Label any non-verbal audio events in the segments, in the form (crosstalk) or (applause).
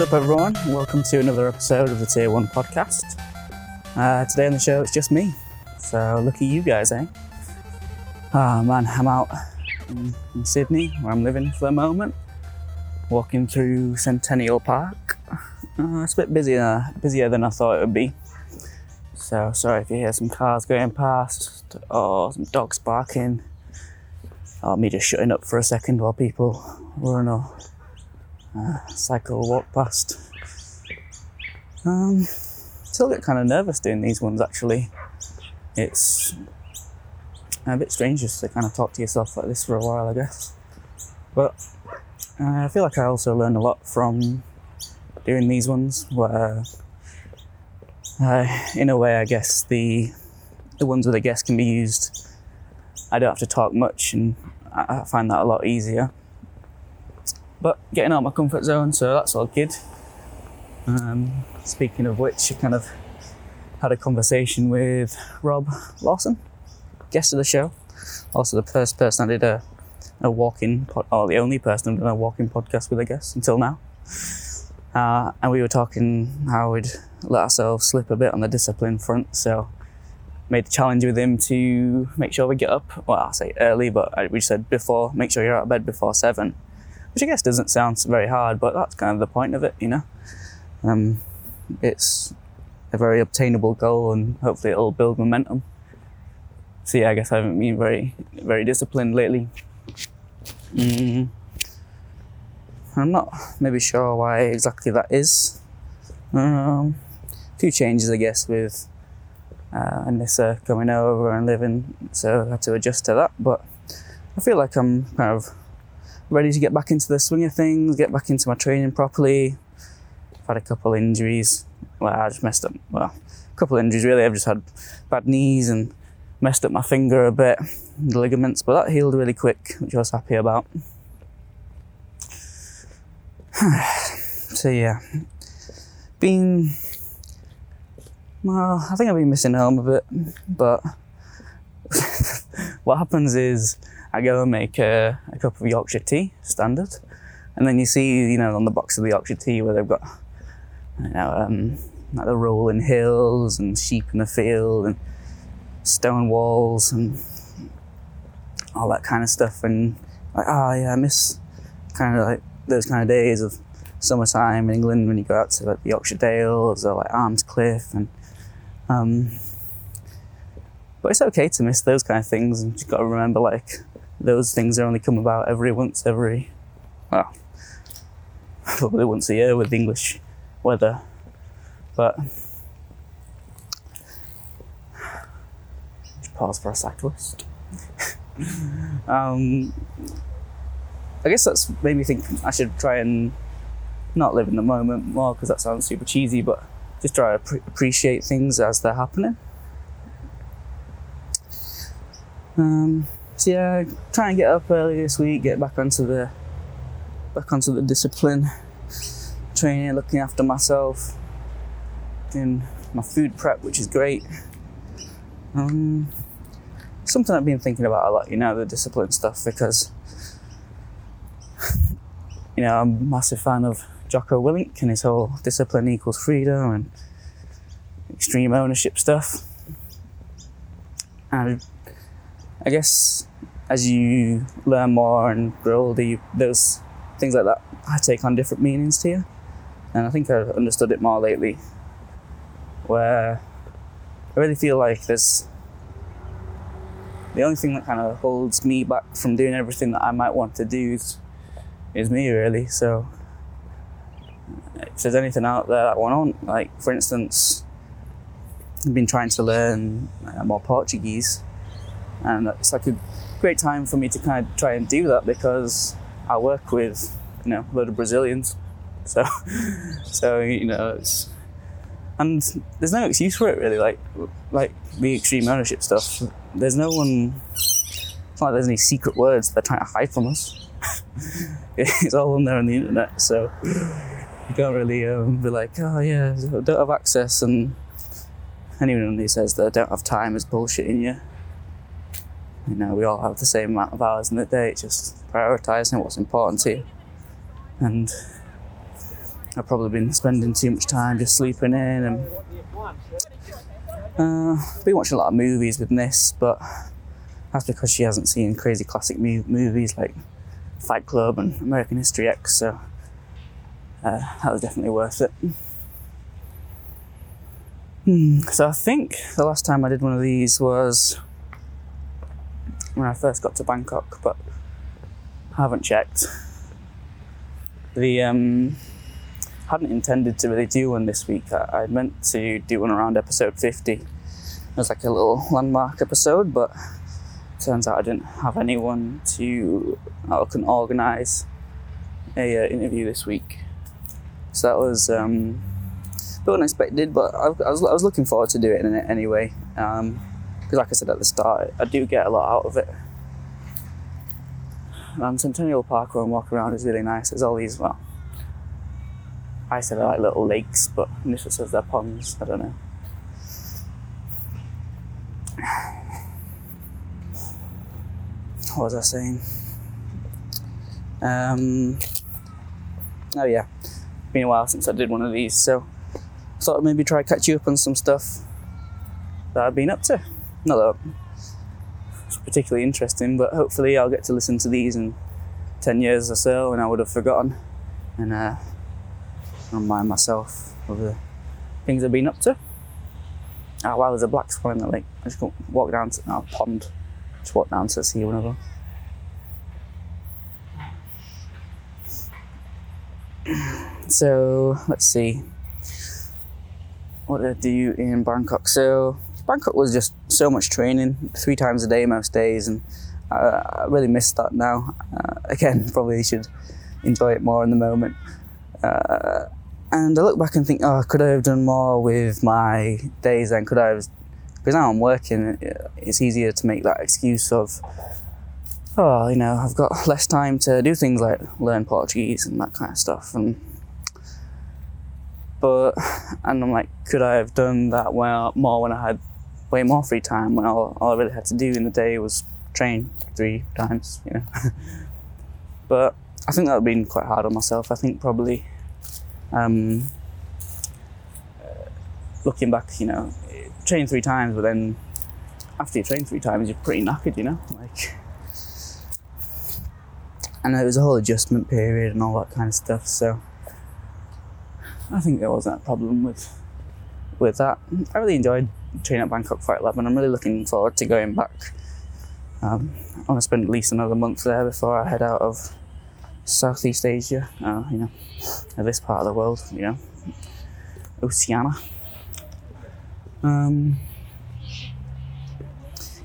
What's up, everyone? Welcome to another episode of the Tier 1 podcast. Uh, today on the show, it's just me. So, look at you guys, eh? Ah, man, I'm out in, in Sydney, where I'm living for the moment, walking through Centennial Park. Uh, it's a bit busier, busier than I thought it would be. So, sorry if you hear some cars going past or some dogs barking or me just shutting up for a second while people run or uh, cycle walk past. Um, still get kind of nervous doing these ones actually. It's a bit strange just to kind of talk to yourself like this for a while, I guess. But uh, I feel like I also learned a lot from doing these ones where, uh, in a way, I guess the the ones with a guest can be used. I don't have to talk much, and I find that a lot easier. But getting out of my comfort zone, so that's all good. Um, speaking of which, I kind of had a conversation with Rob Lawson, guest of the show. Also, the first person I did a, a walk-in, pod, or the only person I've done a walk-in podcast with, I guess, until now. Uh, and we were talking how we'd let ourselves slip a bit on the discipline front. So, made a challenge with him to make sure we get up. Well, I say early, but we said before. Make sure you're out of bed before seven, which I guess doesn't sound very hard, but that's kind of the point of it, you know. Um, it's a very obtainable goal, and hopefully it'll build momentum. So yeah, I guess I haven't been very, very disciplined lately. Mm. I'm not maybe sure why exactly that is. Um, a few changes, I guess, with uh, Anissa coming over and living, so I had to adjust to that. But I feel like I'm kind of ready to get back into the swing of things, get back into my training properly. I've had a couple injuries. Well, I just messed up. Well, a couple injuries really. I've just had bad knees and messed up my finger a bit, the ligaments, but that healed really quick, which I was happy about. (sighs) so yeah, been well. I think I've been missing home a bit, but (laughs) what happens is I go and make a, a cup of Yorkshire tea, standard, and then you see, you know, on the box of the Yorkshire tea where they've got, you know, um, like the rolling hills and sheep in the field and stone walls and all that kind of stuff, and like, oh yeah, I miss kind of like those kind of days of summertime in England when you go out to like the Yorkshire Dales or like Almscliff and um, but it's okay to miss those kind of things and you've got to remember like those things only come about every once every well (laughs) probably once a year with English weather but (sighs) pause for a cyclist (laughs) um, I guess that's made me think I should try and not live in the moment more because that sounds super cheesy, but just try to pre- appreciate things as they're happening. Um, so yeah, try and get up early this week, get back onto the back onto the discipline, training, looking after myself, doing my food prep, which is great. Um, something I've been thinking about a lot, you know, the discipline stuff because (laughs) you know, I'm a massive fan of Jocko Willink and his whole discipline equals freedom and extreme ownership stuff. And I guess as you learn more and grow older, those things like that I take on different meanings to you. And I think I've understood it more lately, where I really feel like there's the only thing that kind of holds me back from doing everything that I might want to do is, is me, really. So if there's anything out there that I want, like for instance, I've been trying to learn uh, more Portuguese, and it's like a great time for me to kind of try and do that because I work with you know a lot of Brazilians, so (laughs) so you know it's and there's no excuse for it really. Like like the extreme ownership stuff, there's no one. It's not like there's any secret words they're trying to hide from us. (laughs) it's all on there on the internet, so you can't really um, be like, oh yeah, don't have access, and anyone who says that I don't have time is bullshitting you. You know, we all have the same amount of hours in the day. It's just prioritising what's important to you, and I've probably been spending too much time just sleeping in and uh, been watching a lot of movies with Miss, but that's because she hasn't seen crazy classic mu- movies like Fight Club and American History X, so uh, that was definitely worth it. Hmm, so I think the last time I did one of these was when I first got to Bangkok, but I haven't checked. The um, hadn't intended to really do one this week. I, I meant to do one around episode 50. It was like a little landmark episode, but turns out I didn't have anyone to I couldn't organise a uh, interview this week. So that was um, a bit unexpected, but I, I, was, I was looking forward to doing it anyway. Because, like I said at the start, I do get a lot out of it. And Centennial Park I'm walking around is really nice. There's all these, well, I said they're like little lakes, but Nisha says they're ponds. I don't know. What was I saying? Um, oh yeah, been a while since I did one of these, so thought I'd maybe try catch you up on some stuff that I've been up to. Not that it's particularly interesting, but hopefully I'll get to listen to these in ten years or so, and I would have forgotten and uh, remind myself of the things I've been up to. Ah, wow, there's a black swan in the lake. I just walk down to a oh, pond. Just walk down to see one of them. So let's see. What did I do in Bangkok? So Bangkok was just so much training, three times a day most days, and uh, I really miss that now. Uh, again, (laughs) probably should enjoy it more in the moment. Uh, and I look back and think, oh, could I have done more with my days then? Could I have? Because now I'm working, it's easier to make that excuse of, oh, you know, I've got (laughs) less time to do things like learn Portuguese and that kind of stuff. And but and I'm like, could I have done that well more when I had way more free time when all, all I really had to do in the day was train three times, you know. (laughs) but I think that would have been quite hard on myself. I think probably um, looking back, you know, train three times, but then after you train three times, you're pretty knackered, you know, (laughs) like. And there was a whole adjustment period and all that kind of stuff, so I think there wasn't a problem with with that. I really enjoyed training at Bangkok Fight Lab, and I'm really looking forward to going back. Um, I want to spend at least another month there before I head out of Southeast Asia, uh, you know, this part of the world, you know, Oceania. Um,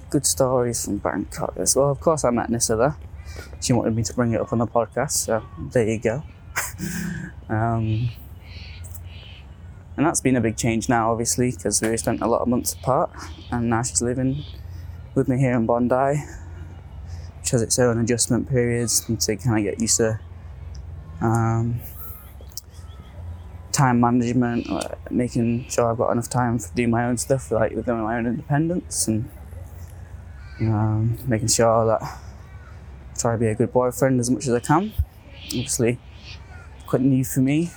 good stories from Bangkok as well. Of course, I met Nissa there. She wanted me to bring it up on the podcast, so there you go. (laughs) um, and that's been a big change now, obviously, because we spent a lot of months apart, and now she's living with me here in Bondi, which has its own adjustment periods and to kind of get used to um, time management, uh, making sure I've got enough time to do my own stuff, like within my own independence, and um, making sure that I try to be a good boyfriend as much as I can. Obviously, quite new for me,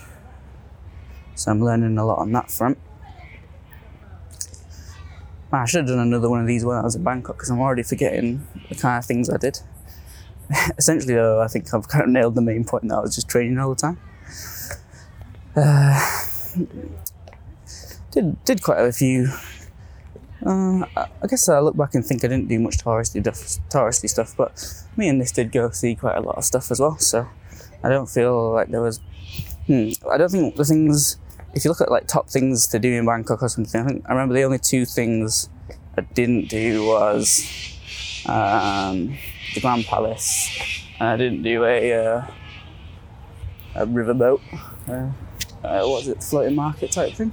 so I'm learning a lot on that front. I should have done another one of these when I was in Bangkok because I'm already forgetting the kind of things I did. (laughs) Essentially, though, I think I've kind of nailed the main point that I was just training all the time. Uh, did did quite a few. Uh, I guess I look back and think I didn't do much touristy stuff, touristy stuff, but me and this did go see quite a lot of stuff as well. So I don't feel like there was. Hmm, I don't think the things if you look at like top things to do in Bangkok or something, I think I remember the only two things I didn't do was um, the Grand Palace, and I didn't do a uh, a riverboat. Uh, uh, what was it, floating market type thing?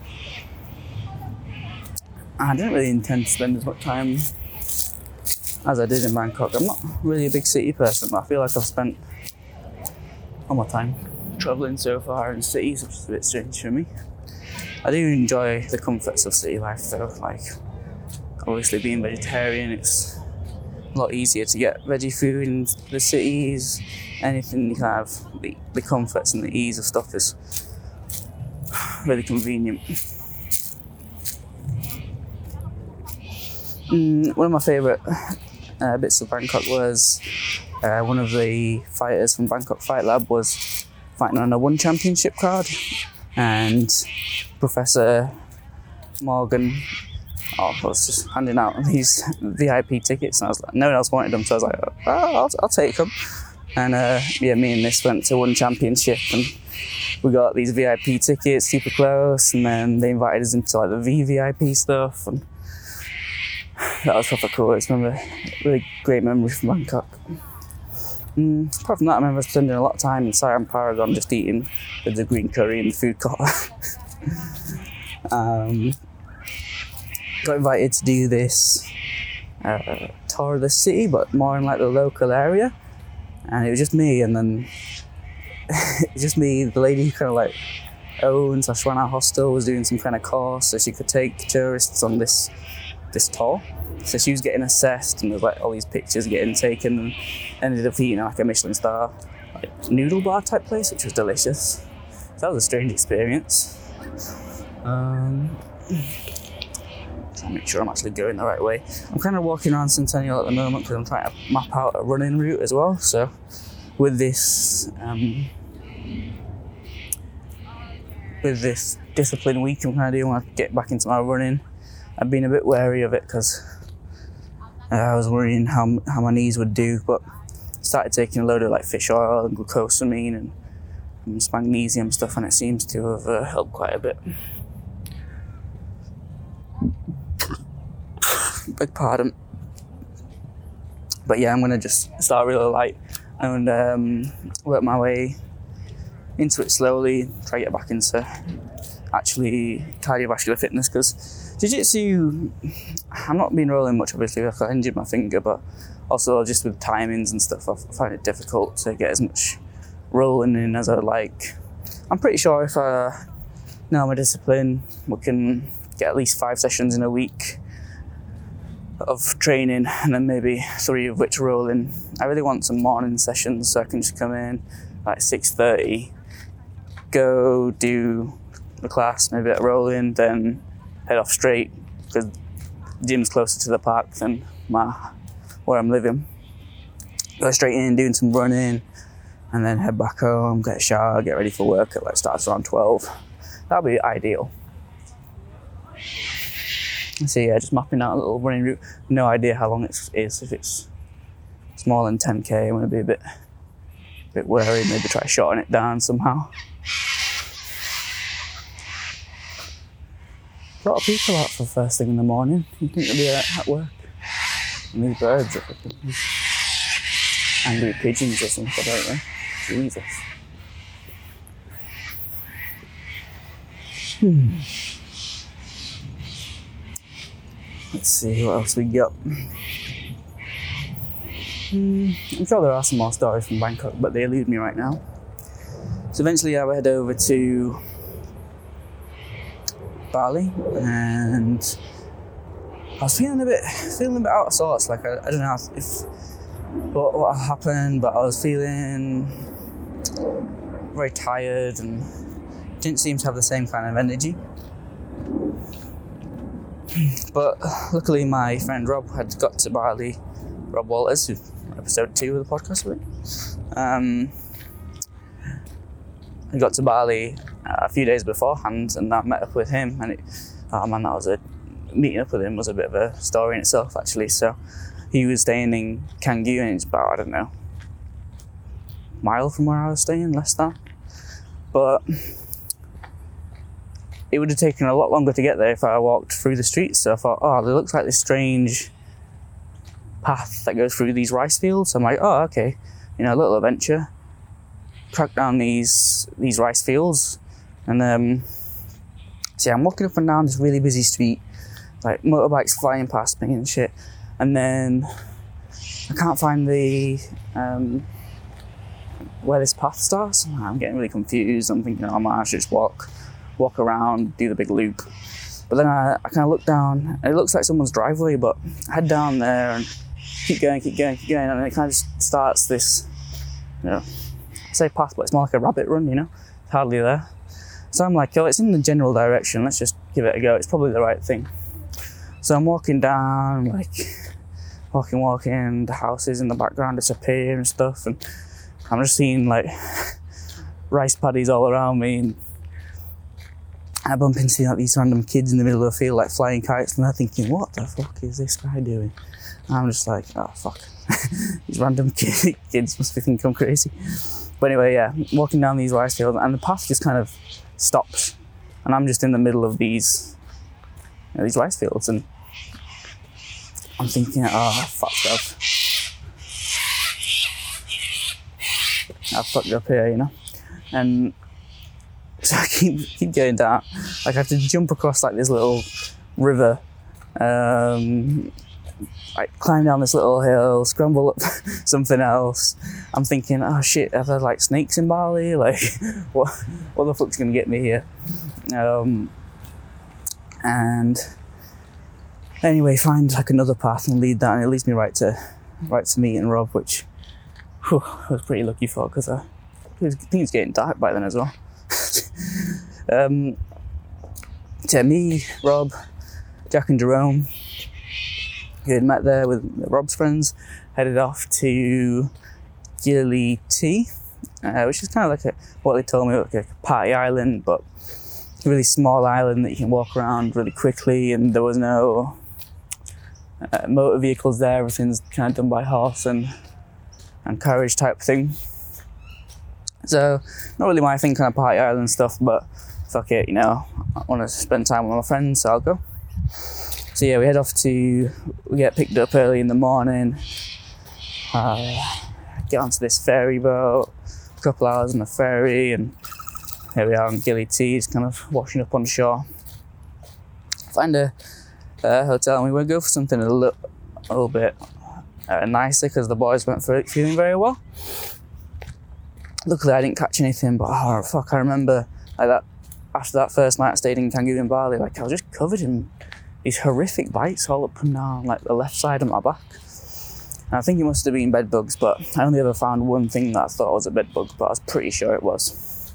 I didn't really intend to spend as much time as I did in Bangkok. I'm not really a big city person, but I feel like I've spent all my time travelling so far in cities, which is a bit strange for me. I do enjoy the comforts of city life though, like obviously being vegetarian, it's a lot easier to get veggie food in the cities. Anything you kind of the, the comforts and the ease of stuff is really convenient. Mm, one of my favourite uh, bits of Bangkok was uh, one of the fighters from Bangkok Fight Lab was fighting on a ONE Championship card, and Professor Morgan oh, was just handing out these VIP tickets, and I was like, no one else wanted them, so I was like, oh, I'll, I'll take them. And uh, yeah, me and this went to ONE Championship, and we got these VIP tickets, super close, and then they invited us into like the VVIP stuff, and (sighs) that was proper cool. It's remember really great memories from Bangkok. Mm, apart from that, I remember spending a lot of time in Siam Paragon just eating with the green curry in the food court. (laughs) um, got invited to do this uh, tour of the city, but more in like the local area. And it was just me, and then (laughs) just me, the lady who kind of like owns our hostel was doing some kind of course so she could take tourists on this this tour. So she was getting assessed, and there's like all these pictures getting taken, and ended up eating like a Michelin star like noodle bar type place, which was delicious. So that was a strange experience. Um, trying to make sure I'm actually going the right way. I'm kind of walking around Centennial at the moment because I'm trying to map out a running route as well. So with this um, with this discipline week I'm kind of doing I get back into my running, I've been a bit wary of it because uh, I was worrying how how my knees would do, but started taking a load of like fish oil and glucosamine and, and magnesium stuff, and it seems to have uh, helped quite a bit. (coughs) Beg pardon. But yeah, I'm gonna just start really light and um, work my way into it slowly. Try to get back into actually cardiovascular fitness because jiu-jitsu i'm not been rolling much obviously because i injured my finger but also just with timings and stuff i find it difficult to get as much rolling in as I would like. I'm pretty sure if i know my discipline we can get at least five sessions in a week of training and then maybe three of which rolling. I really want some morning sessions so i can just come in like 6.30 go do the class, maybe at rolling, then head off straight because gym's closer to the park than my where I'm living. Go straight in, doing some running, and then head back home, get a shower, get ready for work. It like starts around twelve. That'll be ideal. So yeah, just mapping out a little running route. No idea how long it is. If it's smaller than 10k, I'm gonna be a bit, a bit worried. Maybe try shorten it down somehow. A lot of people out for first thing in the morning. You think they'll be at work. And these birds are fucking angry pigeons or something, don't they? Jesus. Hmm. Let's see what else we got. Hmm. I'm sure there are some more stories from Bangkok, but they elude me right now. So eventually I will head over to Bali, and I was feeling a bit, feeling a bit out of sorts. Like I, I don't know if what, what happened, but I was feeling very tired and didn't seem to have the same kind of energy. But luckily, my friend Rob had got to Bali. Rob Walters, episode two of the podcast with. Um, I got to Bali a few days beforehand, and I met up with him. And it, oh man, that was a meeting up with him was a bit of a story in itself, actually. So he was staying in Canggu, and it's about I don't know, mile from where I was staying, less than. But it would have taken a lot longer to get there if I walked through the streets. So I thought, oh, there looks like this strange path that goes through these rice fields. So I'm like, oh, okay, you know, a little adventure. Crack down these these rice fields, and um, see, I'm walking up and down this really busy street, like motorbikes flying past me and shit. And then I can't find the um, where this path starts. I'm getting really confused. I'm thinking, oh I should just walk, walk around, do the big loop. But then I, I kind of look down, it looks like someone's driveway. But I head down there and keep going, keep going, keep going, and it kind of just starts this, you know, I say path, but it's more like a rabbit run. You know, it's hardly there. So I'm like, oh, it's in the general direction. Let's just give it a go. It's probably the right thing. So I'm walking down, like (laughs) walking, walking. The houses in the background disappear and stuff, and I'm just seeing like (laughs) rice paddies all around me. And I bump into like these random kids in the middle of the field, like flying kites, and they're thinking, "What the fuck is this guy doing?" And I'm just like, "Oh fuck." (laughs) these random kids must be thinking I'm crazy. But anyway, yeah, walking down these rice fields, and the path just kind of stops, and I'm just in the middle of these you know, these rice fields, and I'm thinking, oh fuck, I've, I've fucked up here, you know, and so (laughs) I keep keep going down. Like I have to jump across like this little river. Um, like climb down this little hill, scramble up (laughs) something else. I'm thinking, oh shit, are there like snakes in Bali? (laughs) Like, what, what the fuck's gonna get me here? Um, and anyway, find like another path and lead that, and it leads me right to, right to me and Rob, which whew, I was pretty lucky for because I, I think it's getting dark by then as well. (laughs) um, to me, Rob, Jack, and Jerome who had met there with Rob's friends, headed off to Gili T, uh, which is kind of like a, what they told me, like a party island, but really small island that you can walk around really quickly, and there was no uh, motor vehicles there. Everything's kind of done by horse and and carriage type thing. So, not really my thing, kind of party island stuff, but fuck it, you know, I want to spend time with my friends, so I'll go. So yeah, we head off to we get picked up early in the morning. Uh, get onto this ferry boat, a couple hours on the ferry, and here we are on Gili T, just kind of washing up on shore. Find a, a hotel, and we went go for something a little, a little bit uh, nicer because the boys weren't feeling very well. Luckily, I didn't catch anything, but oh fuck, I remember like that after that first night I stayed in Canggu in Bali, like I was just covered in these horrific bites all up and down like the left side of my back. And I think it must have been bed bugs, but I only ever found one thing that I thought was a bed bug, but I was pretty sure it was.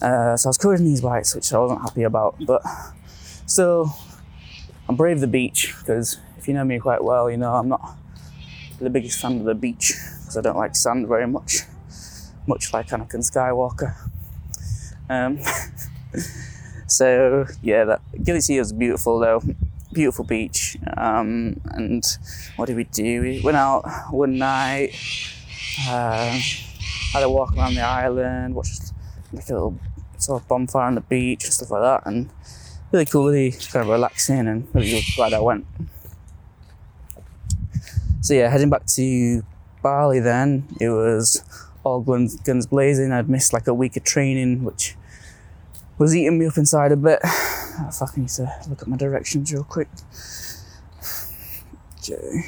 Uh, so I was covered in these bites, which I wasn't happy about, but still, I brave the beach because if you know me quite well, you know I'm not the biggest fan of the beach because I don't like sand very much, much like Anakin Skywalker. Um, (laughs) So yeah, that T was beautiful though, beautiful beach. Um, and what did we do? We went out one night, uh, had a walk around the island, watched like a little sort of bonfire on the beach and stuff like that, and really cool, really kind of relaxing, and really glad I went. So yeah, heading back to Bali then, it was all guns, guns blazing. I'd missed like a week of training, which was eating me up inside a bit. (sighs) I fucking need to look at my directions real quick. (sighs) Okay.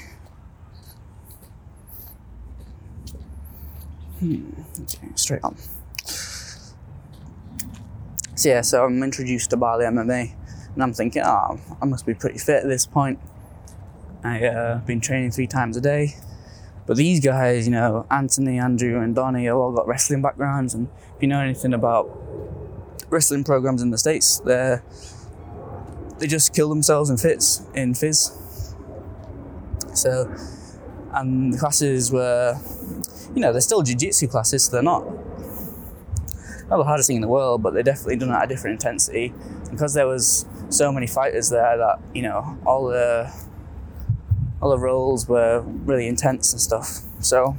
Hmm. Okay, straight on. So yeah, so I'm introduced to Bali MMA, and I'm thinking, oh, I must be pretty fit at this point. I've uh, been training three times a day. But these guys, you know, Anthony, Andrew, and Donnie, have all got wrestling backgrounds, and if you know anything about wrestling programs in the states. They they just kill themselves in fits in fizz. So, and the classes were, you know, they're still jiu-jitsu classes. So they're not not the hardest thing in the world, but they're definitely done at a different intensity. Because there was so many fighters there that you know all the all the roles were really intense and stuff. So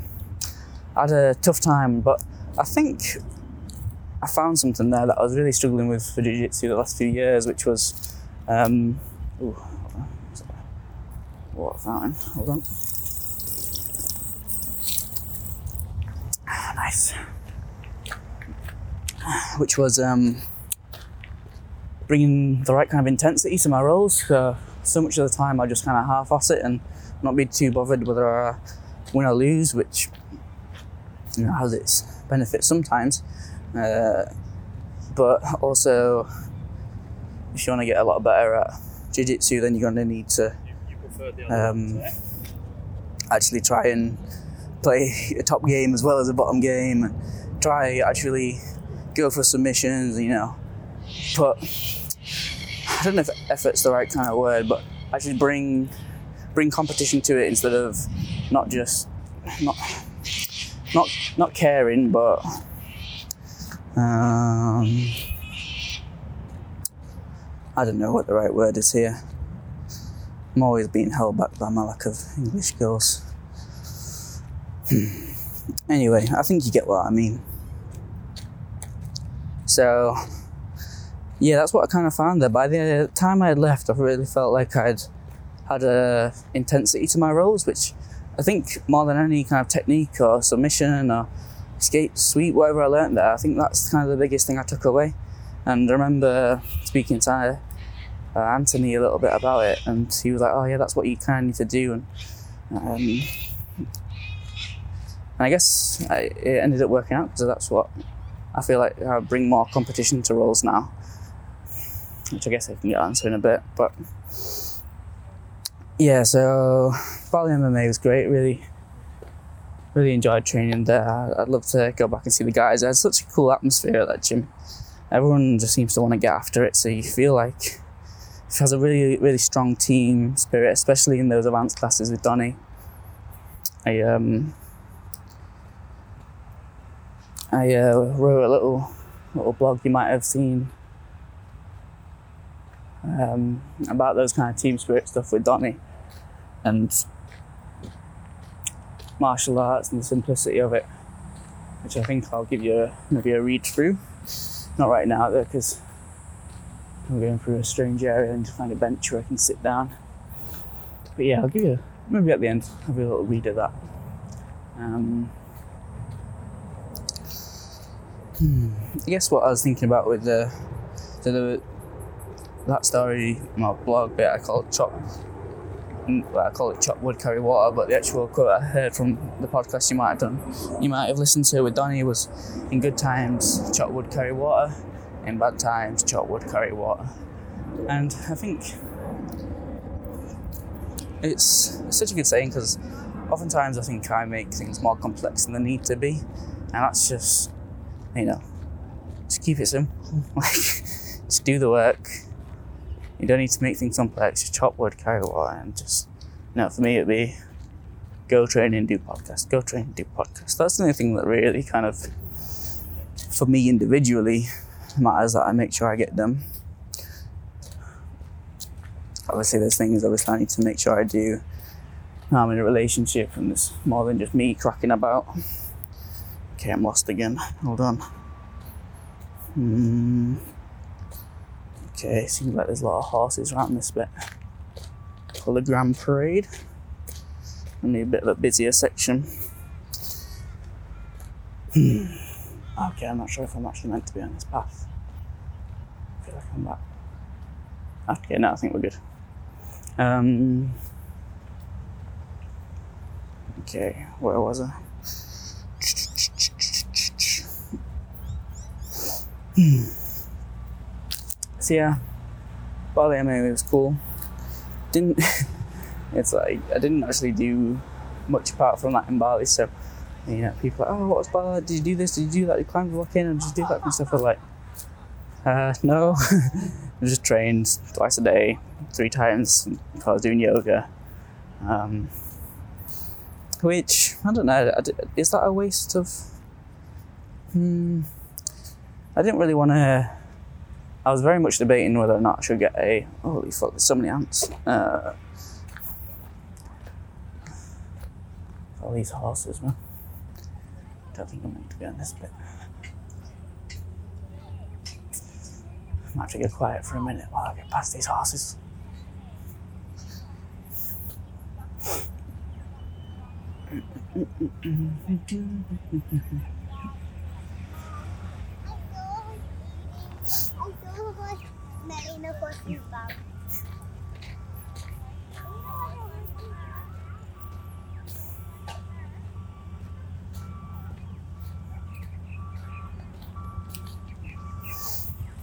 I had a tough time, but I think I found something there that I was really struggling with for Jiu Jitsu the last few years, which was. Um, ooh, water fountain. Hold on. Ah, nice. Which was um, bringing the right kind of intensity to my rolls. So much of the time I just kind of half-ass it and not be too bothered whether I win or lose, which you know has its benefits sometimes. Uh, but also, if you want to get a lot better at jiu-jitsu, then you're going to need to um, actually try and play a top game as well as a bottom game, and try actually go for submissions, you know, put I don't know if effort's the right kind of word, but actually bring bring competition to it instead of not just not not not caring, but um, I don't know what the right word is here. I'm always being held back by my lack of English skills. anyway, I think you get what I mean. So, yeah, that's what I kind of found there. By the time I had left, I really felt like I'd had a intensity to my roles, which I think more than any kind of technique or submission or skate sweep, whatever I learned there, I think that's kind of the biggest thing I took away. And I remember speaking to uh, Anthony a little bit about it, and he was like, "Oh yeah, that's what you kind of need to do." And, um, and I guess I, it ended up working out because that's what I feel like I bring more competition to roles now, which I guess I can get onto in a bit. But yeah, so Bali MMA was great. Really, really enjoyed training there. I'd love to go back and see the guys. It had such a cool atmosphere at that gym. Everyone just seems to want to get after it, so you feel like it has a really, really strong team spirit, especially in those advanced classes with Donny. I um, I uh, wrote a little little blog you might have seen um, about those kind of team spirit stuff with Donny and martial arts and the simplicity of it, which I think I'll give you a, maybe a read through. Not right now though, because I'm going through a strange area and to find a bench where I can sit down. But yeah, I'll give you maybe at the end. I'll have a little read of that. Um, hmm, I guess what I was thinking about with the, the that story, my blog bit, I call it chop. Well, I call it chop wood, carry water, but the actual quote I heard from the podcast you might have done, you might have listened to with Donny was, "In good times, chop wood, carry water. In bad times, chop wood, carry water." And I think it's, it's such a good saying because oftentimes I think I make things more complex than they need to be, and that's just, you know, just keep it simple. (laughs) like, just do the work. You don't need to make things complex. Just chop wood, carry water, and just, you know, for me it'd be go train and do podcast. Go train and do podcast. That's the only thing that really kind of, for me individually, matters that I make sure I get done. Obviously, there's things obviously I need to make sure I do. I'm in a relationship, and it's more than just me cracking about. Okay, I'm lost again. Hold on. Hmm. Okay, seems like there's a lot of horses around this bit. For the Grand Parade. I need a bit of a busier section. Hmm. Okay, I'm not sure if I'm actually meant to be on this path. I feel like I'm back. Okay, no, I think we're good. Um, okay, where was I? Hmm. Yeah, Bali MMA was cool. Didn't (laughs) it's like I didn't actually do much apart from that in Bali. So you know, people are like, oh, what was Bali? Did you do this? Did you do that? Did you climb the in and just do that and stuff? I was like, uh, no. (laughs) I just trained twice a day, three times. If I was doing yoga. Um, which I don't know. Is that a waste of? Hmm. I didn't really want to. I was very much debating whether or not I should get a. Holy fuck! There's so many ants. Uh, all these horses, man. Don't think I'm meant to be on this bit. I might have to get quiet for a minute while I get past these horses. (laughs)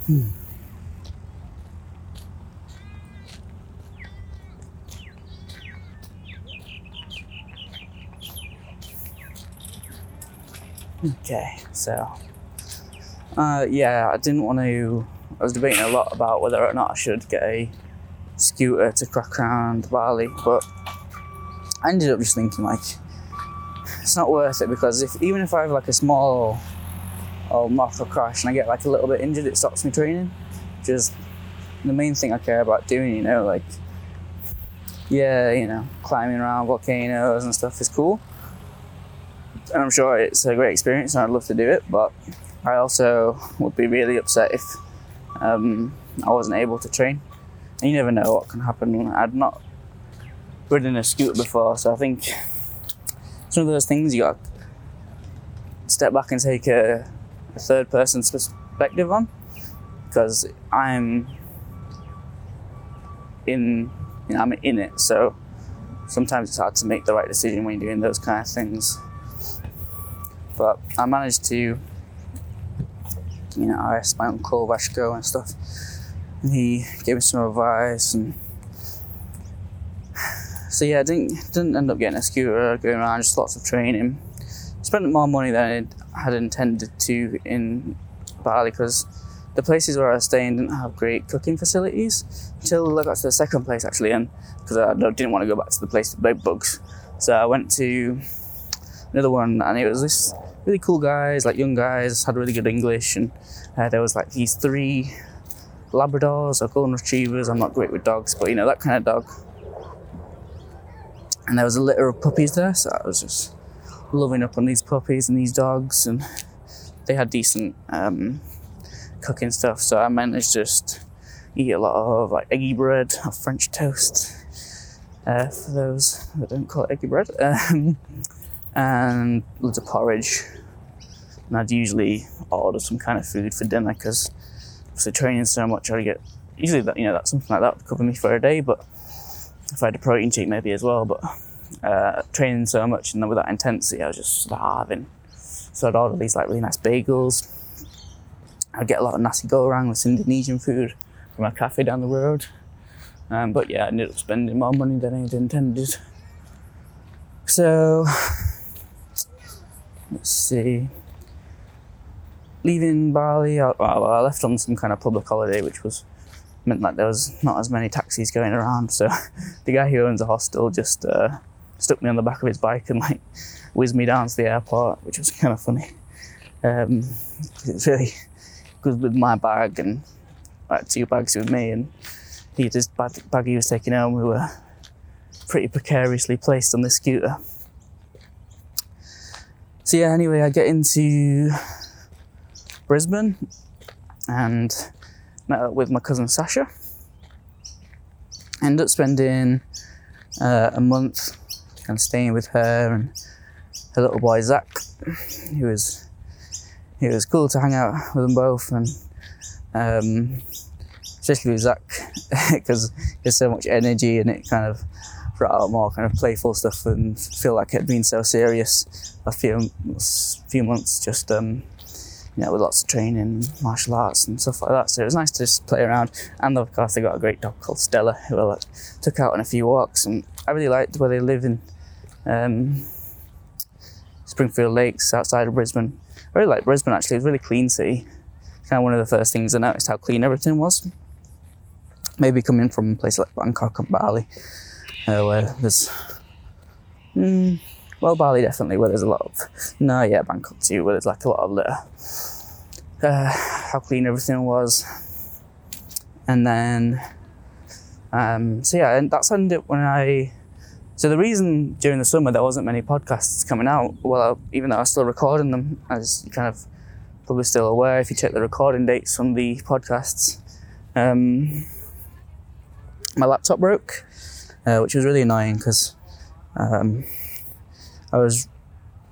Hmm. Okay, so Uh, yeah, I didn't want to. I was debating a lot about whether or not I should get a scooter to crack around Bali, but I ended up just thinking like it's not worth it because if even if I have like a small or knock crash and I get like a little bit injured, it stops me training. Which is the main thing I care about doing, you know, like yeah, you know, climbing around volcanoes and stuff is cool. And I'm sure it's a great experience and I'd love to do it, but I also would be really upset if um, I wasn't able to train. And you never know what can happen. I'd not ridden a scooter before, so I think it's one of those things you got to step back and take a, a third person's perspective on because I'm in, you know, I'm in it, so sometimes it's hard to make the right decision when you're doing those kind of things. But I managed to, you know, I asked my uncle Vashko and stuff, and he gave me some advice and so yeah, I didn't didn't end up getting a scooter going around, just lots of training. Spent more money than I had intended to in Bali because the places where I was staying didn't have great cooking facilities until I got to the second place actually, and because I didn't want to go back to the place with bed bugs, so I went to another one, and it was this really cool guys, like young guys, had really good English, and uh, there was like these three Labradors or Golden Retrievers. I'm not great with dogs, but you know that kind of dog and there was a litter of puppies there, so I was just loving up on these puppies and these dogs, and they had decent um, cooking stuff. So I managed to just eat a lot of like eggy bread or French toast. Uh, for those that don't call it eggy bread, (laughs) um, and loads of porridge. And I'd usually order some kind of food for dinner because after training so much, I get usually that you know that something like that would cover me for a day, but if I had a protein cheat maybe as well, but uh, training so much and then with that intensity, I was just starving. So I'd order these like really nice bagels. I'd get a lot of nasi goreng with Indonesian food from a cafe down the road. Um, but yeah, I ended up spending more money than I intended. So let's see. Leaving Bali, I, well, I left on some kind of public holiday, which was meant that there was not as many taxis going around. So (laughs) the guy who owns a hostel just uh, stuck me on the back of his bike and like whizzed me down to the airport, which was kind of funny. Um, it's really good with my bag and like two bags with me, and he just bag, bag he was taking home. We were pretty precariously placed on the scooter. So yeah, anyway, I get into Brisbane and met up with my cousin Sasha. Ended up spending uh, a month kind of staying with her and her little boy Zach. He was he was cool to hang out with them both, and um, especially with Zach (laughs) because there's so much energy and it kind of brought out more kind of playful stuff and feel like it had been so serious a few few months just um, you know, with lots of training, martial arts and stuff like that. So it was nice to just play around. And of course, they got a great dog called Stella, who I like, took out on a few walks. And I really liked where they live in um, Springfield Lakes outside of Brisbane. I really like Brisbane actually. It's a really clean city. Kind of one of the first things I noticed how clean everything was. Maybe coming from a place like Bangkok and Bali, uh, where there's. Mm, well, Bali definitely, where there's a lot of. No, yeah, Bangkok too, where there's like a lot of litter. Uh, how clean everything was. And then. Um, so yeah, and that's ended when I. So the reason during the summer there wasn't many podcasts coming out, well, even though I was still recording them, as you kind of probably still aware if you check the recording dates on the podcasts, um, my laptop broke, uh, which was really annoying because um, I was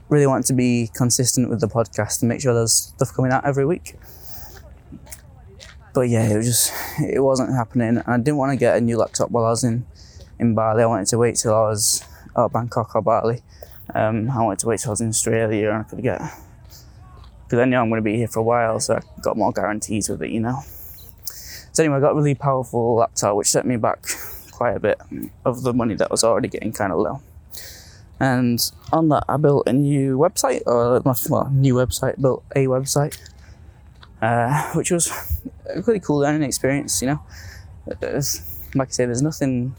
really wanting to be consistent with the podcast and make sure there's stuff coming out every week. But yeah, it was just it wasn't happening, and I didn't want to get a new laptop while I was in in Bali. I wanted to wait till I was at Bangkok or Bali. Um, I wanted to wait till I was in Australia and I could get because I knew I'm going to be here for a while, so I got more guarantees with it, you know. So anyway, I got a really powerful laptop, which set me back quite a bit of the money that was already getting kind of low. And on that, I built a new website, or well, new website, built a website. uh, which was a really cool learning experience. You know, like I say, there's nothing.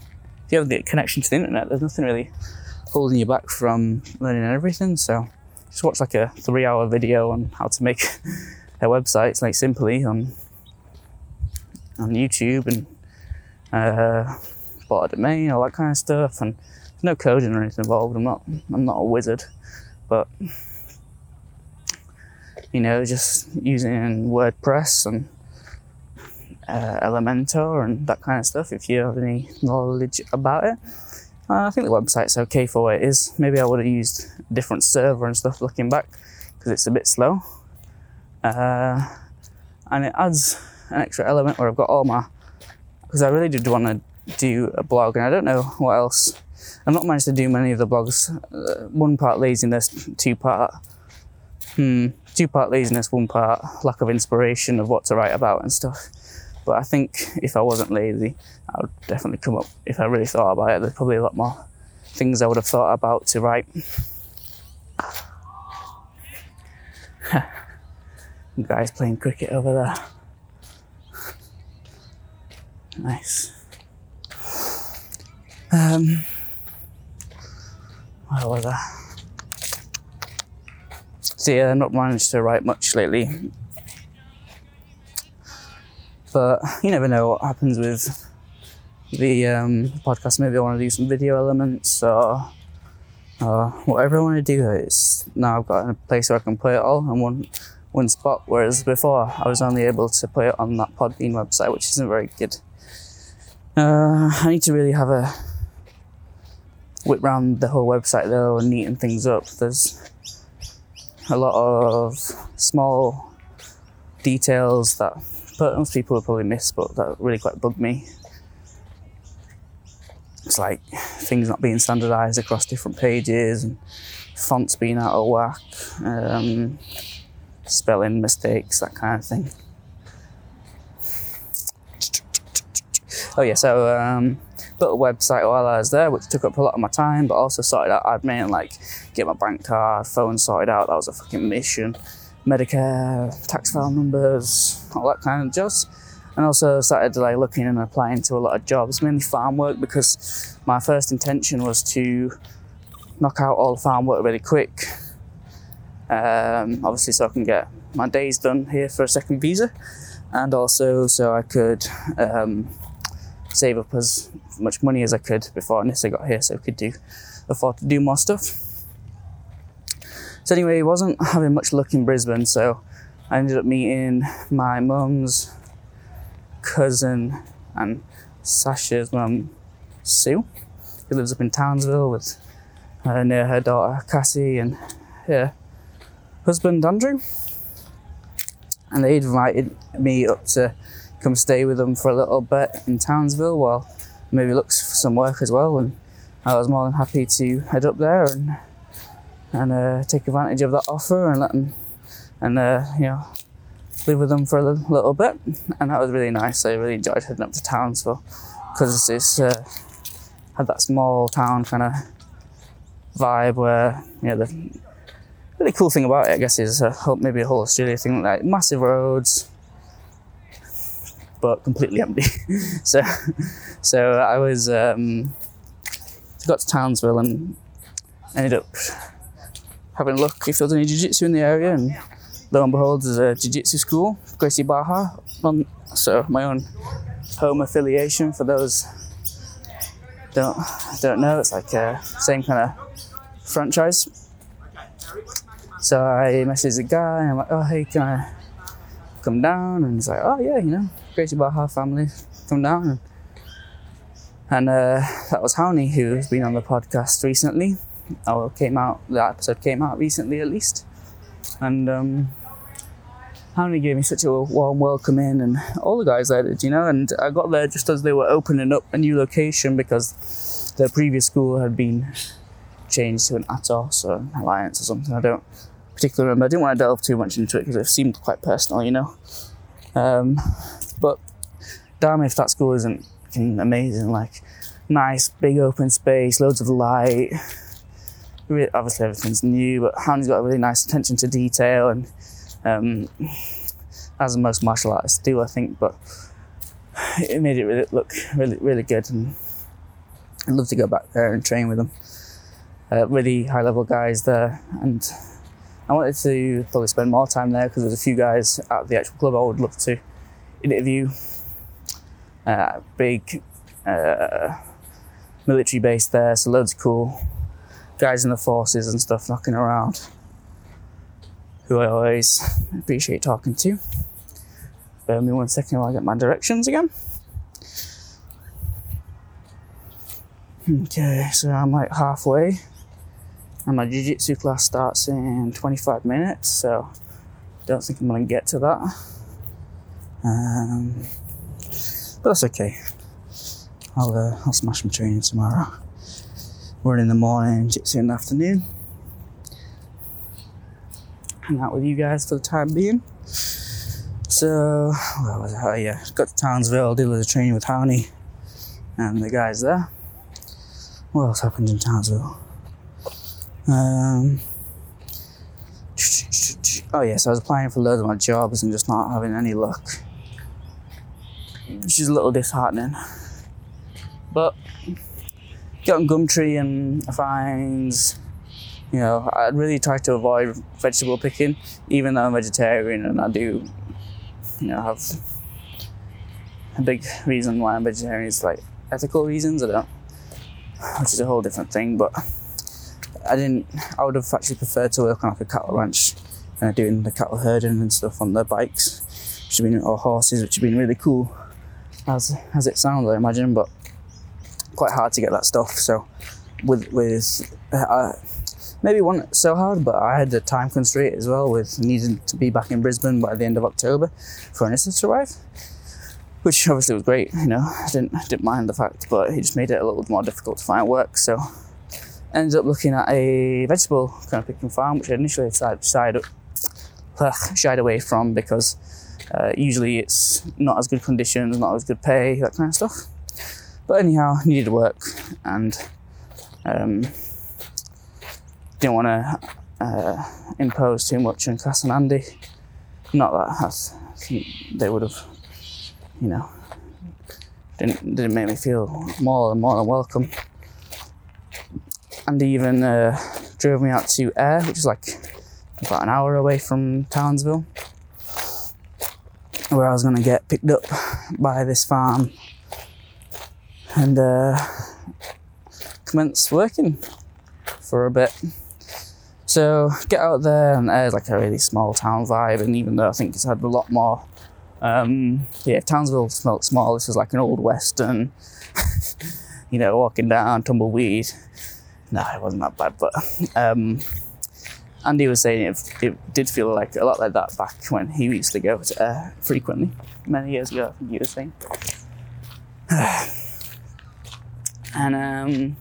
If you have the connection to the internet, there's nothing really holding you back from learning everything. So just watch like a three-hour video on how to make (laughs) a website, like simply on on YouTube and uh, bought a domain, all that kind of stuff, and no coding or anything involved. I'm not I'm not a wizard, but you know, just using WordPress and uh, Elementor and that kind of stuff. If you have any knowledge about it, uh, I think the website's okay for what it is. Maybe I would have used a different server and stuff looking back because it's a bit slow. Uh, and it adds an extra element where I've got all my because I really did want to do a blog, and I don't know what else. I've not managed to do many of the blogs. Uh, one part laziness, two part hmm, two part laziness, one part lack of inspiration of what to write about and stuff. But I think if I wasn't lazy, I would definitely come up. If I really thought about it, there's probably a lot more things I would have thought about to write. (laughs) Guys playing cricket over there. (laughs) Nice. Um, where was I? So yeah, I've not managed to write much lately. But you never know what happens with the um, podcast. Maybe I want to do some video elements or, or whatever I want to do. It's now I've got a place where I can play it all in one one spot. Whereas before I was only able to play it on that Podbean website, which isn't very good. Uh, I need to really have a whip round the whole website though and neaten things up. There's a lot of small details that most people will probably miss, but that really quite bugged me. It's like things not being standardized across different pages and fonts being out of whack, um, spelling mistakes, that kind of thing. Oh yeah, so um, built a website while I was there, which took up a lot of my time, but also sorted out admin, like get my bank card, phone sorted out. That was a fucking mission. Medicare, tax file numbers, all that kind of jobs. And also started like looking and applying to a lot of jobs, mainly farm work, because my first intention was to knock out all the farm work really quick. Um, obviously, so I can get my days done here for a second visa, and also so I could um, save up as much money as I could before Nissa got here, so I could do afford to do more stuff. So anyway, he wasn't having much luck in Brisbane, so I ended up meeting my mum's cousin and Sasha's mum, Sue, who lives up in Townsville with uh, near her daughter Cassie and her husband Andrew. And they invited me up to come stay with them for a little bit in Townsville while maybe looks for some work as well. And I was more than happy to head up there and and uh, take advantage of that offer and let them and uh, you know live with them for a little, bit and that was really nice I really enjoyed heading up to Townsville because it's uh, had that small town kind of vibe where you know the really cool thing about it I guess is uh, maybe a whole Australia thing like massive roads but completely empty. (laughs) So so I was um, got to Townsville and ended up having a look if there's any jiu-jitsu in the area. And lo and behold there's a jiu-jitsu school Gracie Barra on so my own home affiliation for those don't don't know. It's like a same kind of franchise. So I messaged the guy and I'm like oh hey can I come down? And he's like oh yeah you know Gracie Barra family come down and, and uh, that was Howney who's been on the podcast recently or came out, the episode came out recently at least. And um, Hanley gave me such a warm welcome in, and all the guys there did, you know. And I got there just as they were opening up a new location because the previous school had been changed to an Atos or an Alliance or something. I don't particularly remember. I didn't want to delve too much into it because it seemed quite personal, you know. Um, but damn if that school isn't amazing, like nice, big open space, loads of light, obviously everything's new, but Han's got a really nice attention to detail and um, as most martial artists do, I think. But it made it really look really really good, and I'd love to go back there and train with them. Uh, really high level guys there, and I wanted to probably spend more time there because there's a few guys at the actual club I would love to interview. Uh, big uh, military base there, so loads of cool guys in the forces and stuff knocking around who I always appreciate talking to. Bear me one second while I get my directions again. Okay, so I'm like halfway, and my jiu jitsu class starts in 25 minutes, so don't think I'm gonna get to that. Um, but that's okay. I'll, uh, I'll smash my training tomorrow. Run in the morning, jitsu in the afternoon. Hang out with you guys for the time being. So, where was I? Oh, yeah, got to Townsville, did a little training with Howney and the guys there. What else happened in Townsville? Um, (tsk) oh, yes, I was applying for loads of my jobs and just not having any luck. Which is a little disheartening. But get on Gumtree and finds, you know, I really try to avoid vegetable picking, even though I'm vegetarian and I do, you know, have a big reason why I'm vegetarian is like ethical reasons. I don't, which is a whole different thing. But I didn't. I would have actually preferred to work on like a cattle ranch, uh, doing the cattle herding and stuff on their bikes, which have been or horses, which have been really cool, as as it sounds, I imagine. But quite hard to get that stuff. So with with uh, maybe one so hard, but I had a time constraint as well with needing to be back in Brisbane by the end of October for Anissa to arrive, which obviously was great. You know, I didn't didn't mind the fact, but it just made it a little more difficult to find work. So ended up looking at a vegetable kind of picking farm, which I initially decided, decided shied away from because uh, usually it's not as good conditions, not as good pay, that kind of stuff. But anyhow, needed work and um, didn't want to uh, impose too much on Cass and Andy. Not that that's, they would have, you know, didn't didn't make me feel more than more than welcome. Andy even uh, drove me out to Ayr, which is like about an hour away from Townsville, where I was going to get picked up by this farm and uh, commence working for a bit. So get out there, and there's like a really small town vibe. And even though I think it's had a lot more, um, yeah, Townsville felt small. This was like an old western, (laughs) you know, walking down tumbleweed. No, it wasn't that bad, but um, Andy was saying it, it did feel like a lot like that back when he used to go to uh, frequently many years ago. I think he was saying. (sighs) And um,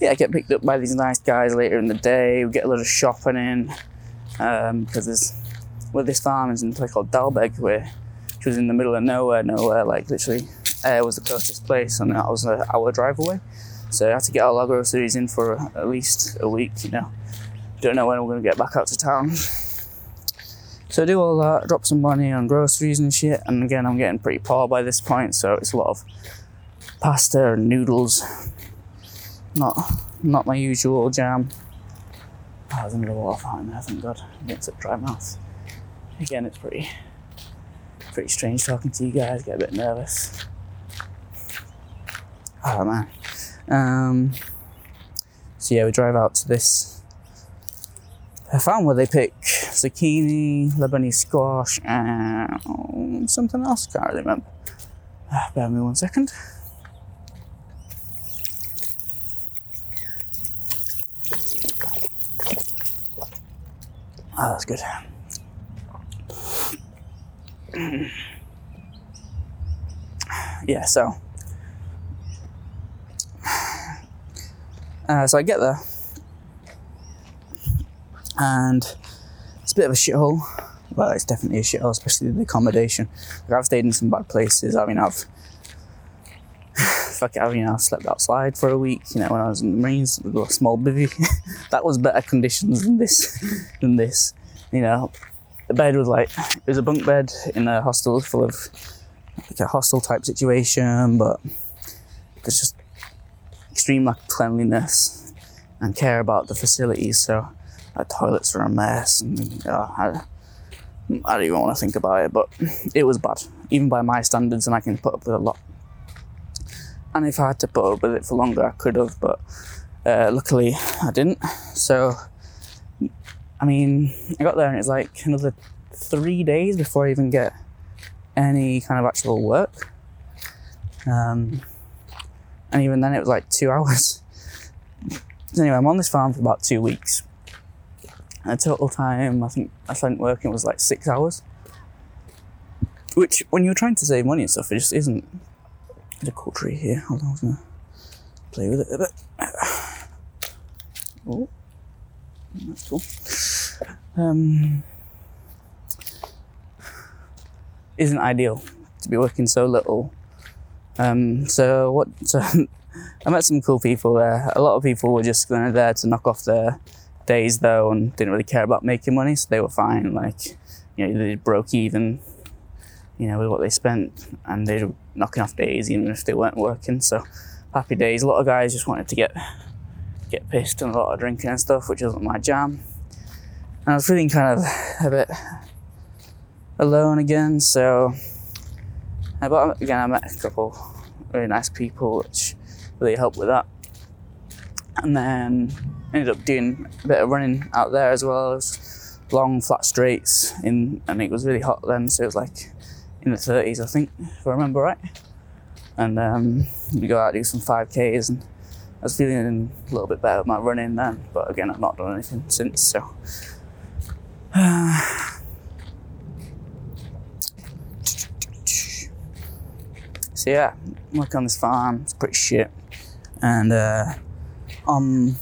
yeah, I get picked up by these nice guys later in the day. We get a lot of shopping in um, because there's well, this farm is in a place called Dalbeg, where which was in the middle of nowhere, nowhere. Like literally, Ayr was the closest place, and that was an hour drive away. So I had to get all our groceries in for at least a week. You know, don't know when we're gonna get back out to town. So I do all that, drop some money on groceries and shit. And again, I'm getting pretty poor by this point, so it's a lot of pasta and noodles. Not not my usual jam. Oh, there's another water fountain there, thank God. It's a dry mouth. Again, it's pretty pretty strange talking to you guys, get a bit nervous. Oh man. Um, so yeah, we drive out to this a farm where they pick zucchini, Lebanese squash, and something else. Can't really remember. Ah, bear me one second. Oh, that's good. yeah, so. (sighs) Uh, so I get there, and it's a bit of a shithole. Well, it's definitely a shithole, especially the accommodation. Like I've stayed in some bad places. I mean, I've (sighs) fuck it, I mean, I slept outside for a week. You know, when I was in the Marines, a small bivvy. (laughs) that was better conditions than this. (laughs) than this, you know. the bed was like it was a bunk bed in a hostel full of like a hostel type situation, but there's just extreme lack of cleanliness and care about the facilities. So toilets are a mess, and I, I don't even want to think about it, but it was bad, even by my standards, and I can put up with a lot. And if I had to put up with it for longer, I could have, but uh, luckily I didn't. So, I mean, I got there and it's like another three days before I even get any kind of actual work. Um, and even then, it was like two (laughs) hours. anyway, I'm on this farm for about two weeks. The total time I think I spent working was like six hours. Which, when you're trying to save money and stuff, it just isn't. There's a cool tree here. Hold on, I was gonna play with it a bit. (sighs) Oh, that's cool. Um, isn't ideal to be working so little. Um, so what? So (laughs) I met some cool people there. A lot of people were just going there to knock off their days though, and didn't really care about making money, so they were fine. Like, you know, they broke even, you know, with what they spent, and they were knocking off days even if they weren't working. So happy days. A lot of guys just wanted to get get pissed and a lot of drinking and stuff, which wasn't my jam. And I was feeling kind of a bit alone again, so. But again, I met a couple really nice people, which really helped with that. And then ended up doing a bit of running out there as well. It was long, flat straights, in, and it was really hot then, so it was like in the 30s, I think, if I remember right. And um, we go out do some 5Ks, and I was feeling a little bit better with my running then, but again, I've not done anything since, so. (sighs) so yeah, work on this farm, it's pretty shit. And uh, um,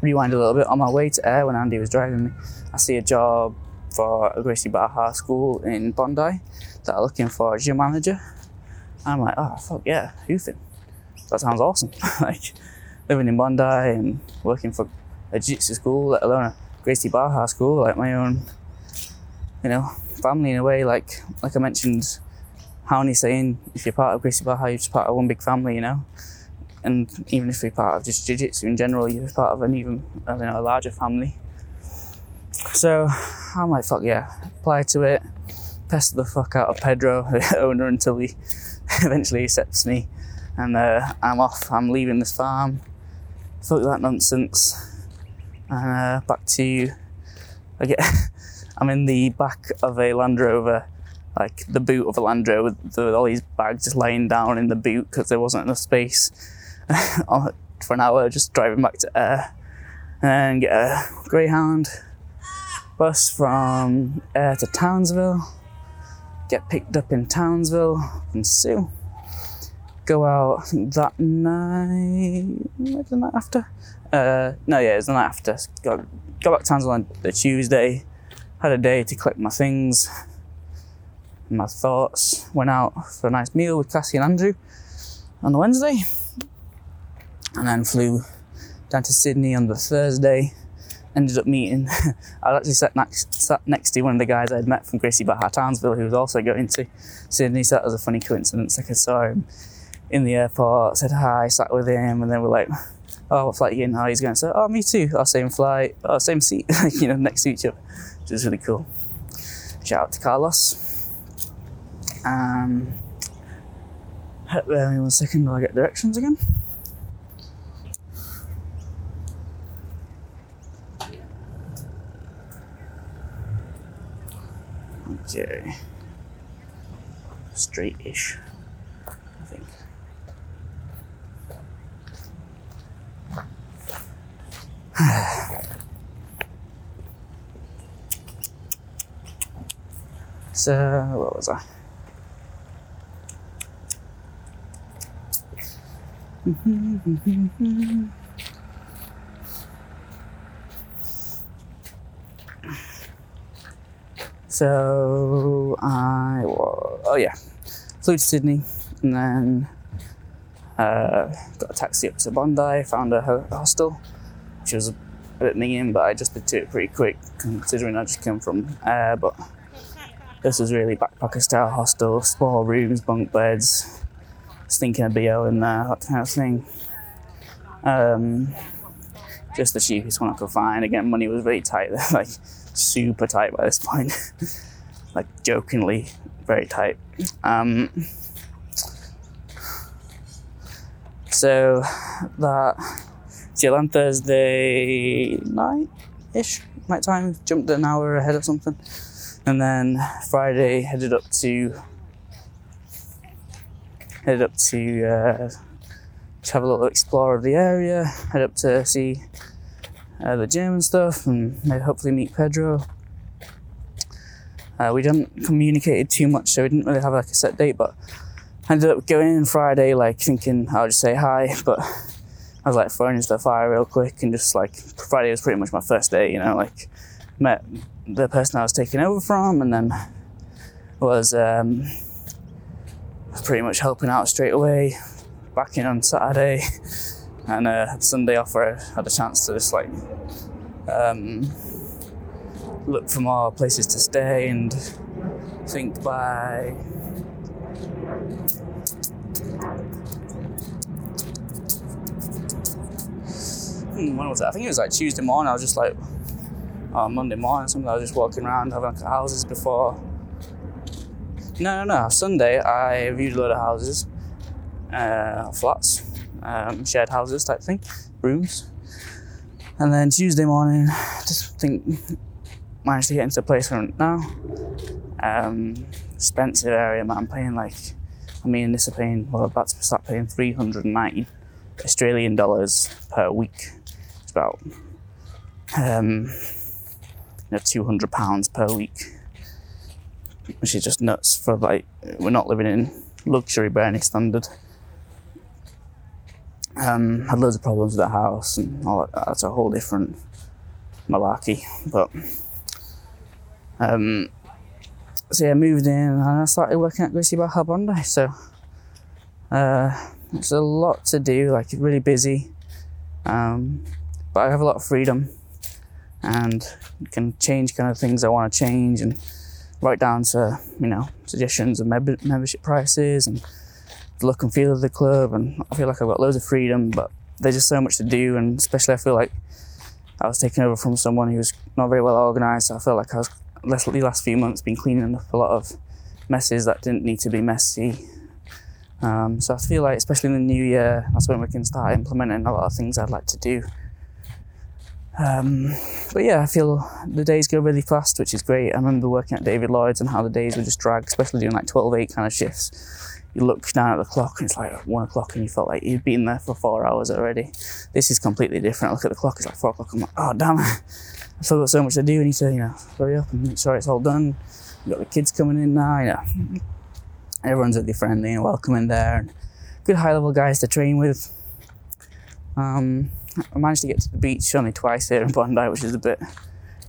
rewind a little bit. On my way to Ayr, when Andy was driving me, I see a job for a Gracie Barra school in Bondi that are looking for a gym manager. I'm like, oh fuck yeah, Hoofing. That sounds awesome. (laughs) like living in Bondi and working for a jiu-jitsu school, let alone a Gracie Barra school, like my own, you know, family in a way. Like like I mentioned, Hownie saying, if you're part of Gracie Barra, you're just part of one big family, you know and even if you're part of just jiu-jitsu in general, you're part of an even you know, a larger family. So I'm like, fuck yeah, apply to it, pester the fuck out of Pedro, (laughs) the owner, until he (laughs) eventually accepts me, and uh, I'm off. I'm leaving this farm. Fuck that nonsense, and uh, back to I get. (laughs) I'm in the back of a Land Rover, like the boot of a Land Rover, with all these bags just laying down in the boot because there wasn't enough space (laughs) for an hour, just driving back to Ayr and get a Greyhound bus from Ayr to Townsville. Get picked up in Townsville from Sue. Go out, that night, the night after. Uh, no, yeah, it was the night after. Got back to Townsville on the Tuesday. Had a day to collect my things, my thoughts. Went out for a nice meal with Cassie and Andrew on the Wednesday and then flew down to Sydney on the Thursday. Ended up meeting, (laughs) I was actually sat next, sat next to one of the guys I'd met from Gracie Barra Townsville who was also going to Sydney. So that was a funny coincidence. Like I saw him in the airport, said hi, sat with him, and then we're like, oh, what flight are you in? Oh, he's going say, oh, me too. Oh, same flight, oh, same seat, (laughs) you know, next to each other, which is really cool. Shout out to Carlos. Um, me one second while I get directions again. Straight-ish, I think. (sighs) so, what was I? (laughs) So I oh yeah, flew to Sydney and then uh, got a taxi up to Bondi. Found a hostel, which was a bit mean, but I just did it pretty quick considering I just came from Ayr. But this was really backpacker style hostel, small rooms, bunk beds, stinking a BO in there, that kind of thing. Um, just the cheapest one I could find. Again, money was really tight, (laughs) like super tight by this point, (laughs) like jokingly very tight. Um, so that see on Thursday night ish, night time, jumped an hour ahead or something. And then Friday headed up to headed up to uh, to have a little explore of the area, head up to see uh, the gym and stuff, and hopefully meet Pedro. Uh, we didn't communicate too much, so we didn't really have like a set date, but I ended up going in Friday, like thinking I'll just say hi, (laughs) but I was like throwing into the fire real quick and just like Friday was pretty much my first day, you know, like met the person I was taking over from and then was um, pretty much helping out straight away, back in on Saturday (laughs) and uh, Sunday off where I had a chance to just like um, look for more places to stay and think by hmm, when was that? I think it was like Tuesday morning. I was just like uh, Monday morning, something. I was just walking around having like houses before. No, no, no. Sunday, I viewed a lot of houses, uh, flats, um, shared houses type thing, rooms. And then Tuesday morning, just think managed to get into a place I'm now. Um, expensive area, man. I'm paying like, I mean, this is paying, well, about to start paying 390 Australian dollars per week. It's about, um, you know, 200 pounds per week, which is just nuts for like, we're not living in luxury by any standard. Um, had loads of problems with the house and all that. That's a whole different malarkey, but um, so yeah, I moved in and I started working at Gracie Barra Bondi. So uh, it's a lot to do, like really busy, um, but I have a lot of freedom and can change kind of things I want to change and write down to you know suggestions of mem- membership prices and the look and feel of the club. And I feel like I've got loads of freedom, but there's just so much to do, and especially I feel like I was taking over from someone who was not very well organised. So I felt like I was the last few months been cleaning up a lot of messes that didn't need to be messy. Um, so I feel like, especially in the new year, that's when we can start implementing a lot of things I'd like to do. Um, but yeah, I feel the days go really fast, which is great. I remember working at David Lloyd's and how the days would just drag, especially doing like 12 8 kind of shifts. You look down at the clock and it's like one o'clock and you felt like you'd been there for four hours already. This is completely different. I look at the clock, it's like four o'clock. I'm like, oh, damn. I've still got so much to do. I need to, you know, hurry up and make sure it's all done. We've got the kids coming in now, you know. Everyone's really friendly and welcoming there. And good high level guys to train with. Um, I managed to get to the beach only twice here in Bondi, which is a bit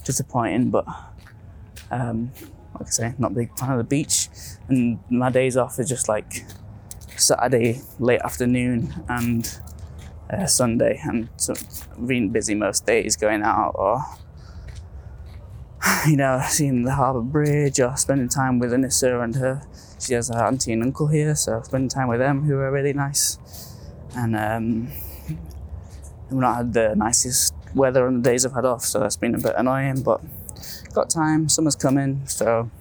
disappointing, but um, like I say, not a big fan of the beach. And my days off are just like Saturday late afternoon and uh, Sunday, and so being busy most days going out or (sighs) you know, seeing the harbour bridge or spending time with Anissa and her. She has her auntie and uncle here, so spending time with them who are really nice. And um, we've not had the nicest weather on the days I've had off, so that's been a bit annoying. But got time. Summer's coming, so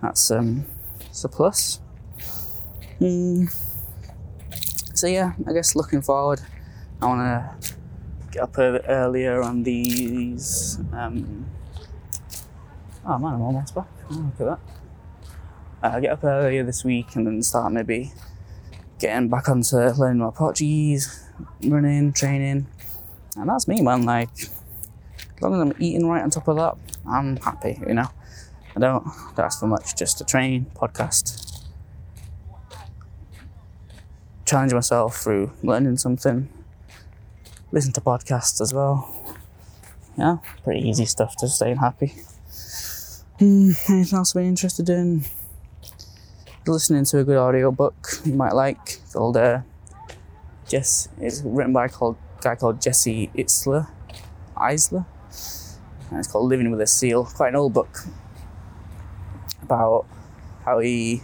that's um, that's a plus. Mm. So yeah, I guess looking forward, I want to get up a bit earlier on these. Um, oh man, I'm almost back. Oh, look at that. Uh, get up earlier this week and then start maybe getting back onto learning my Portuguese, running, training, and that's me, man. Like, as long as I'm eating right on top of that, I'm happy. You know, I don't, don't ask for much. Just to train, podcast, challenge myself through learning something, listen to podcasts as well. Yeah, pretty easy stuff to stay happy. Hmm, anything else we're interested in? Listening to a good audio book you might like called uh, Jess. It's written by a guy called Jesse Itzler. Eisler. And it's called Living with a Seal. Quite an old book about how he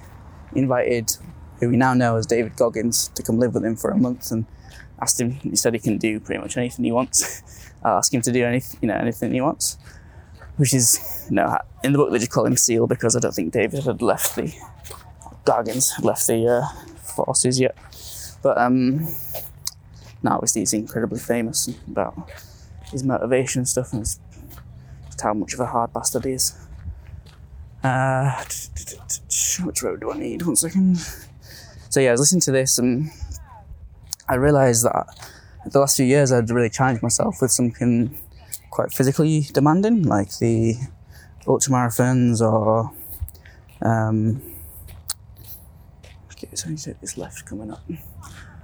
invited who we now know as David Goggins to come live with him for a month and asked him. He said he can do pretty much anything he wants. (laughs) I'll ask him to do anything, you know, anything he wants. Which is, you know, in the book they just call him Seal because I don't think David had left the Goggins left the uh, forces yet. But um, now obviously he's incredibly famous about his motivation and stuff and just how much of a hard bastard he is. Uh, which road do I need? One second. So yeah, I was listening to this and I realised that the last few years I'd really challenged myself with something quite physically demanding, like the ultramarathons or um, okay, so you take this left coming up.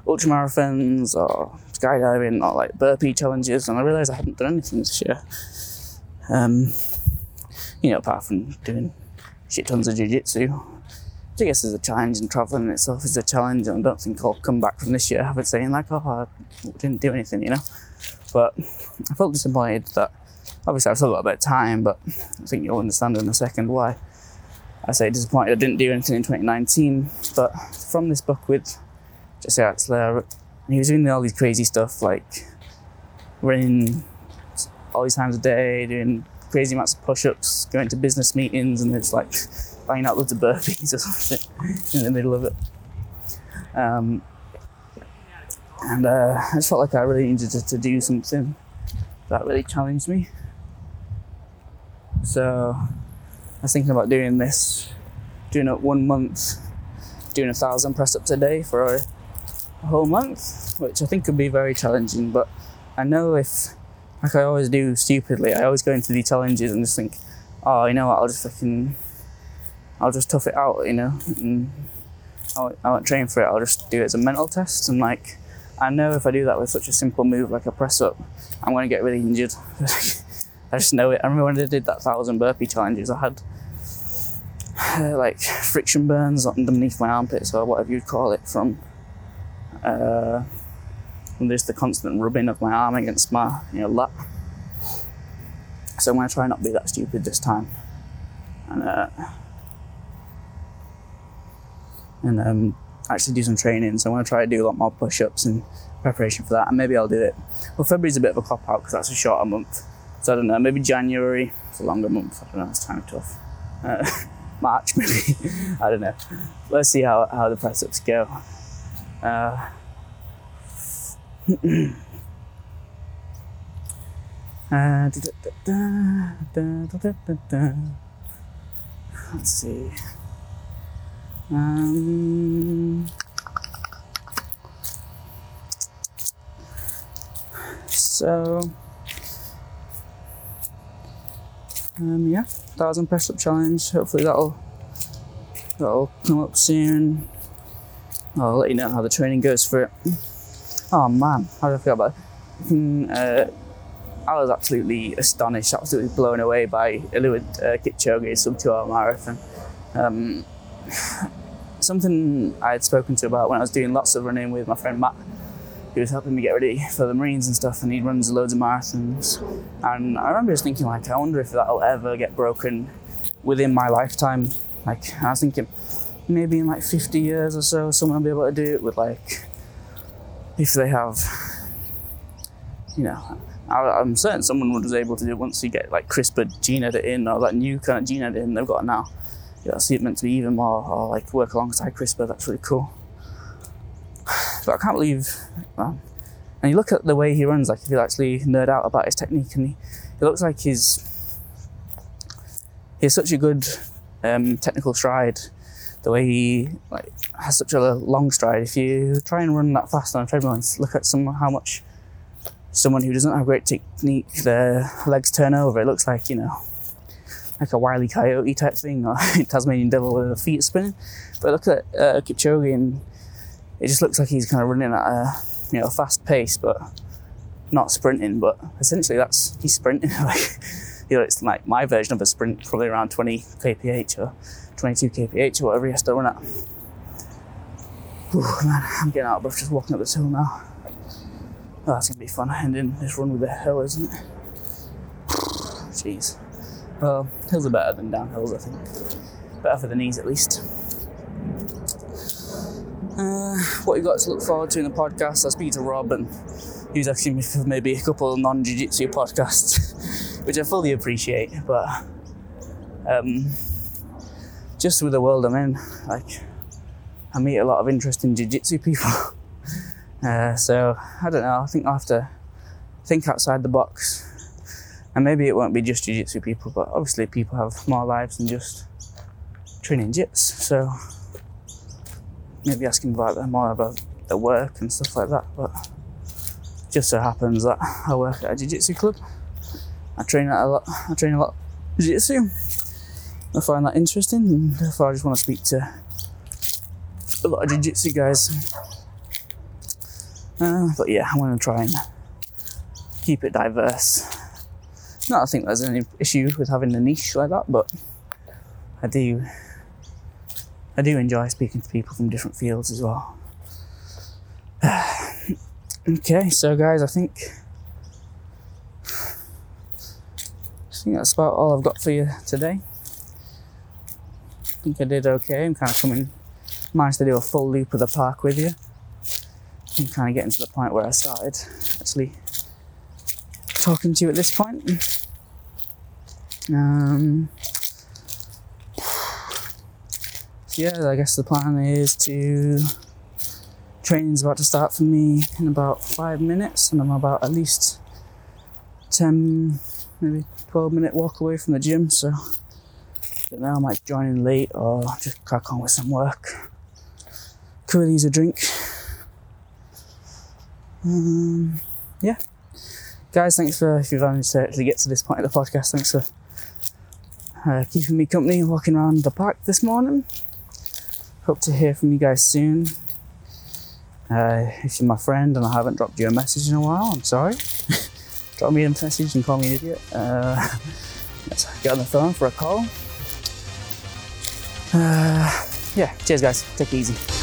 Ultramarathons or skydiving or like burpee challenges, and I realised I hadn't done anything this year. Um, you know, apart from doing shit tons of jiu-jitsu. I guess is a challenge and travelling in itself is a challenge and I don't think I'll come back from this year having saying like, oh, I didn't do anything, you know? But I felt disappointed that obviously I've still got a bit of time, but I think you'll understand in a second why I say disappointed I didn't do anything in 2019. But from this book with Jesse Itzler, he was doing all these crazy stuff like running all these times a day, doing crazy amounts of push-ups, going to business meetings, and it's like banging out loads of burpees (laughs) or something in the middle of it. Um, and uh, I just felt like I really needed to, to, do something that really challenged me. So I was thinking about doing this, doing it one month, doing a thousand press ups a day for a, a whole month, which I think could be very challenging. But I know if like I always do stupidly. I always go into these challenges and just think, oh, you know what? I'll just fucking, I'll just tough it out, you know. And I won't, I won't train for it. I'll just do it as a mental test. And like, I know if I do that with such a simple move like a press up, I'm going to get really injured. (laughs) I just know it. I remember when I did that thousand burpee challenges, I had uh, (sighs) like friction burns underneath my armpits or whatever you'd call it from. Uh, from just the constant rubbing of my arm against my you know lap. So I'm going to try not be that stupid this time, and uh, and um, actually do some training. So I'm going to try to do a lot more push-ups in preparation for that, and maybe I'll do it. Well, February's a bit of a cop out because that's a shorter month. So I don't know. Maybe January. It's a longer month. I don't know. It's kind of tough. Uh, (laughs) March maybe. (laughs) I don't know. Let's see how, how the press ups go. Uh, Let's see. Um, so, um, yeah, thousand press up challenge. Hopefully that'll that'll come up soon. I'll let you know how the training goes for it. Oh man, how do I feel about it? Uh, I was absolutely astonished, absolutely blown away by Eliud uh, Kipchoge's sub two hour marathon. Um, something I had spoken to about when I was doing lots of running with my friend Matt, who was helping me get ready for the Marines and stuff, and he runs loads of marathons. And I remember just thinking, like, I wonder if that'll ever get broken within my lifetime. Like, I was thinking maybe in like 50 years or so, someone will be able to do it with like if they have, you know, I, am certain someone was able to do it once you get like CRISPR gene editing or that new kind of gene editing they've got now. Yeah, I see it meant to be even more, or like work alongside CRISPR. That's really cool. (sighs) But I can't believe, um, and you look at the way he runs, like if you actually nerd out about his technique, and he, it looks like he's he has such a good um, technical stride the way he like has such a long stride. If you try and run that fast on a treadmill and look at some how much someone who doesn't have great technique, their legs turn over. It looks like you know, like a wily coyote type thing, or (laughs) Tasmanian devil with the feet spinning. But look at uh, Kipchoge, and it just looks like he's kind of running at a you know fast pace, but not sprinting. But essentially, that's he's sprinting. (laughs) like you know, it's like my version of a sprint, probably around 20 kph or 22 kph or whatever he has to run at. Whew, man, I'm getting out of breath just walking up this hill now. Oh, that's gonna be fun, ending this run with the hill, isn't it? jeez. Well, hills are better than downhills, I think. Better for the knees, at least. Uh, what you got to look forward to in the podcast? I speak to Rob, and he was asking me for maybe a couple of non jiu jitsu podcasts, (laughs) which I fully appreciate. But um, just with the world I'm in, like, I meet a lot of interesting jiu jitsu people. (laughs) Uh, so, I don't know, I think I'll have to think outside the box. And maybe it won't be just jiu jitsu people, but obviously people have more lives than just training jits. So, maybe asking about them more about their work and stuff like that. But just so happens that I work at a jiu-jitsu club. I train a lot. I train a lot jiu-jitsu. I find that interesting, and therefore I just want to speak to a lot of jiu-jitsu guys. Uh, but yeah, I want to try and keep it diverse. Not I think there's any issue with having a niche like that, but I do I do enjoy speaking to people from different fields as well. (sighs) okay, so guys, I think I think that's about all I've got for you today. I think I did okay. I'm kind of coming, managed to do a full loop of the park with you. I'm kind of getting to the point where I started actually talking to you at this point. Um, yeah, I guess the plan is to training's about to start for me in about five minutes, and I'm about at least 10, maybe 12 minute walk away from the gym. So, I now I might join in late or just crack on with some work. Could use a drink. Um, yeah, guys, thanks for if you've managed to actually get to this point of the podcast. Thanks for uh, keeping me company walking around the park this morning. Hope to hear from you guys soon. Uh, if you're my friend and I haven't dropped you a message in a while, I'm sorry. (laughs) Drop me a message and call me an idiot. Uh, (laughs) let's get on the phone for a call. Uh, yeah, cheers, guys. Take it easy.